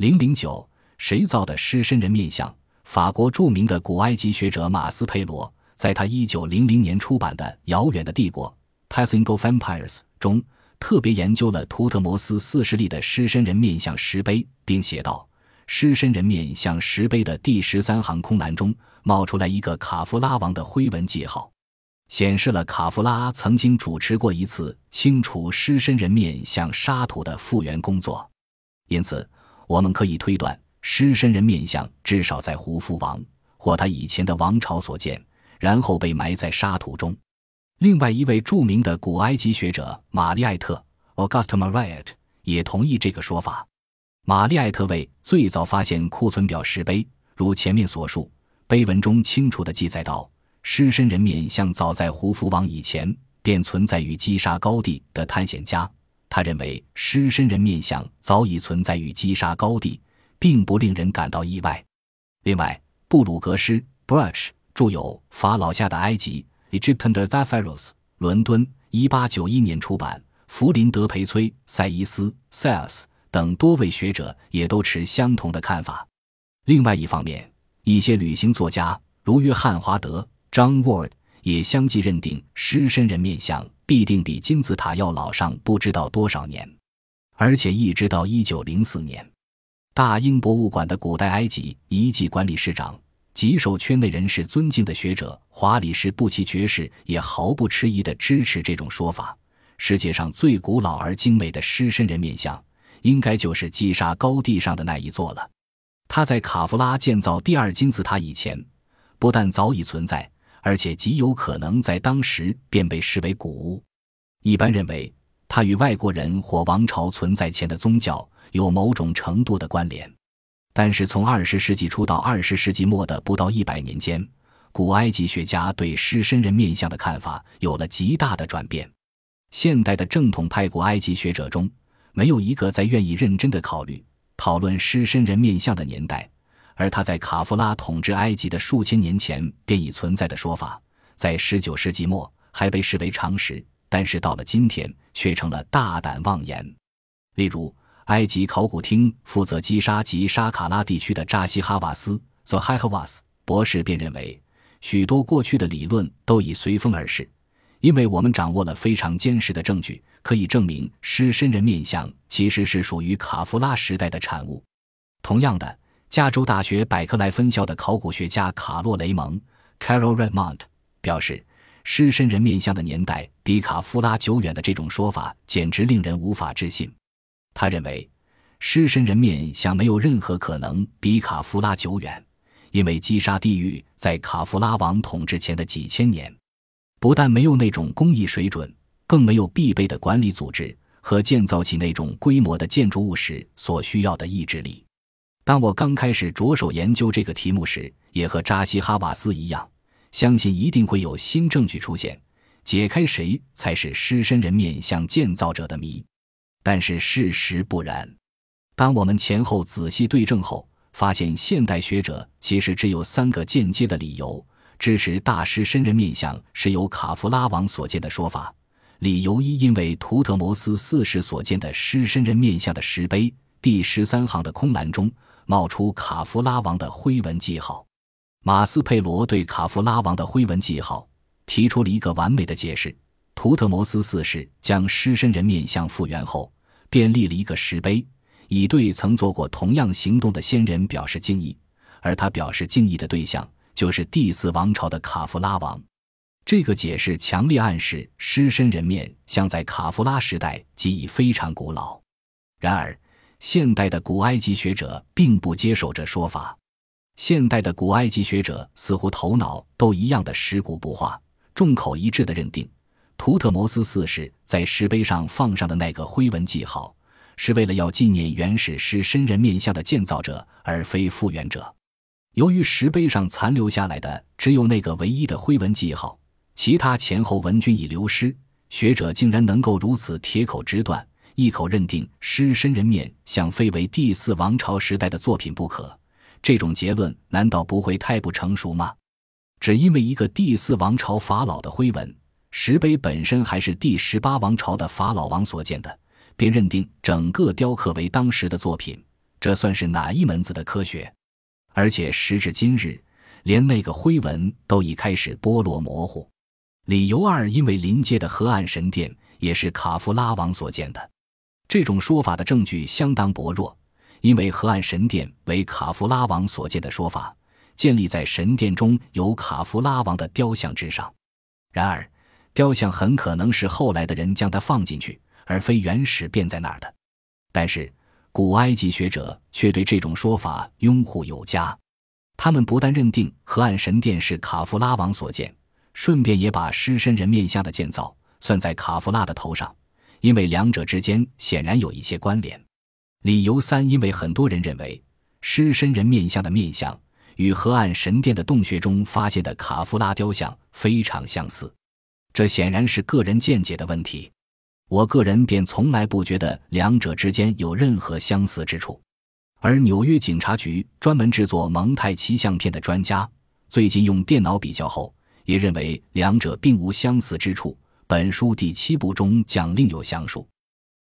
零零九，谁造的狮身人面像？法国著名的古埃及学者马斯佩罗，在他一九零零年出版的《遥远的帝国》（Passing of Empires） 中，特别研究了图特摩斯四十立的狮身人面像石碑，并写道：狮身人面像石碑的第十三行空栏中冒出来一个卡夫拉王的徽文记号，显示了卡夫拉曾经主持过一次清除狮身人面像沙土的复原工作，因此。我们可以推断，狮身人面像至少在胡夫王或他以前的王朝所建，然后被埋在沙土中。另外一位著名的古埃及学者玛丽艾特 augustamariet 也同意这个说法。玛丽艾特为最早发现库存表石碑，如前面所述，碑文中清楚地记载到，狮身人面像早在胡夫王以前便存在于基沙高地的探险家。他认为狮身人面像早已存在于基沙高地，并不令人感到意外。另外，布鲁格斯 （Bruch） 著有《法老下的埃及》（Egypt Under the Pharaohs），伦敦，一八九一年出版。弗林德·培崔、塞伊斯 （Sales） 等多位学者也都持相同的看法。另外一方面，一些旅行作家如约翰·华德 （John Ward） 也相继认定狮身人面像。必定比金字塔要老上不知道多少年，而且一直到一九零四年，大英博物馆的古代埃及遗迹管理师长、极受圈内人士尊敬的学者华里士·布奇爵士也毫不迟疑地支持这种说法：世界上最古老而精美的狮身人面像，应该就是基沙高地上的那一座了。它在卡夫拉建造第二金字塔以前，不但早已存在。而且极有可能在当时便被视为古物。一般认为，它与外国人或王朝存在前的宗教有某种程度的关联。但是，从二十世纪初到二十世纪末的不到一百年间，古埃及学家对狮身人面像的看法有了极大的转变。现代的正统派古埃及学者中，没有一个在愿意认真的考虑讨论狮身人面像的年代。而他在卡夫拉统治埃及的数千年前便已存在的说法，在十九世纪末还被视为常识，但是到了今天却成了大胆妄言。例如，埃及考古厅负责基沙及沙卡拉地区的扎西哈瓦斯 z o h a h a w a s 博士便认为，许多过去的理论都已随风而逝，因为我们掌握了非常坚实的证据，可以证明狮身人面像其实是属于卡夫拉时代的产物。同样的。加州大学百克莱分校的考古学家卡洛雷蒙 （Carol Redmond） 表示，狮身人面像的年代比卡夫拉久远的这种说法简直令人无法置信。他认为，狮身人面像没有任何可能比卡夫拉久远，因为击杀地狱在卡夫拉王统治前的几千年，不但没有那种工艺水准，更没有必备的管理组织和建造起那种规模的建筑物时所需要的意志力。当我刚开始着手研究这个题目时，也和扎西哈瓦斯一样，相信一定会有新证据出现，解开谁才是狮身人面像建造者的谜。但是事实不然。当我们前后仔细对证后，发现现代学者其实只有三个间接的理由支持大师身人面像是由卡夫拉王所建的说法。理由一，因为图特摩斯四世所建的狮身人面像的石碑第十三行的空栏中。冒出卡夫拉王的徽文记号，马斯佩罗对卡夫拉王的徽文记号提出了一个完美的解释：图特摩斯四世将狮身人面像复原后，便立了一个石碑，以对曾做过同样行动的先人表示敬意，而他表示敬意的对象就是第四王朝的卡夫拉王。这个解释强烈暗示狮身人面像在卡夫拉时代即已非常古老。然而。现代的古埃及学者并不接受这说法。现代的古埃及学者似乎头脑都一样的尸骨不化，众口一致的认定，图特摩斯四世在石碑上放上的那个徽文记号，是为了要纪念原始狮身人面像的建造者，而非复原者。由于石碑上残留下来的只有那个唯一的徽文记号，其他前后文均已流失，学者竟然能够如此铁口直断。一口认定狮身人面像非为第四王朝时代的作品不可，这种结论难道不会太不成熟吗？只因为一个第四王朝法老的徽文，石碑本身还是第十八王朝的法老王所建的，便认定整个雕刻为当时的作品，这算是哪一门子的科学？而且时至今日，连那个灰纹都已开始剥落模糊。理由二，因为临街的河岸神殿也是卡夫拉王所建的。这种说法的证据相当薄弱，因为河岸神殿为卡夫拉王所建的说法，建立在神殿中有卡夫拉王的雕像之上。然而，雕像很可能是后来的人将它放进去，而非原始便在那儿的。但是，古埃及学者却对这种说法拥护有加，他们不但认定河岸神殿是卡夫拉王所建，顺便也把狮身人面像的建造算在卡夫拉的头上。因为两者之间显然有一些关联。理由三，因为很多人认为狮身人面像的面相与河岸神殿的洞穴中发现的卡夫拉雕像非常相似，这显然是个人见解的问题。我个人便从来不觉得两者之间有任何相似之处。而纽约警察局专门制作蒙太奇相片的专家最近用电脑比较后，也认为两者并无相似之处。本书第七部中将另有详述。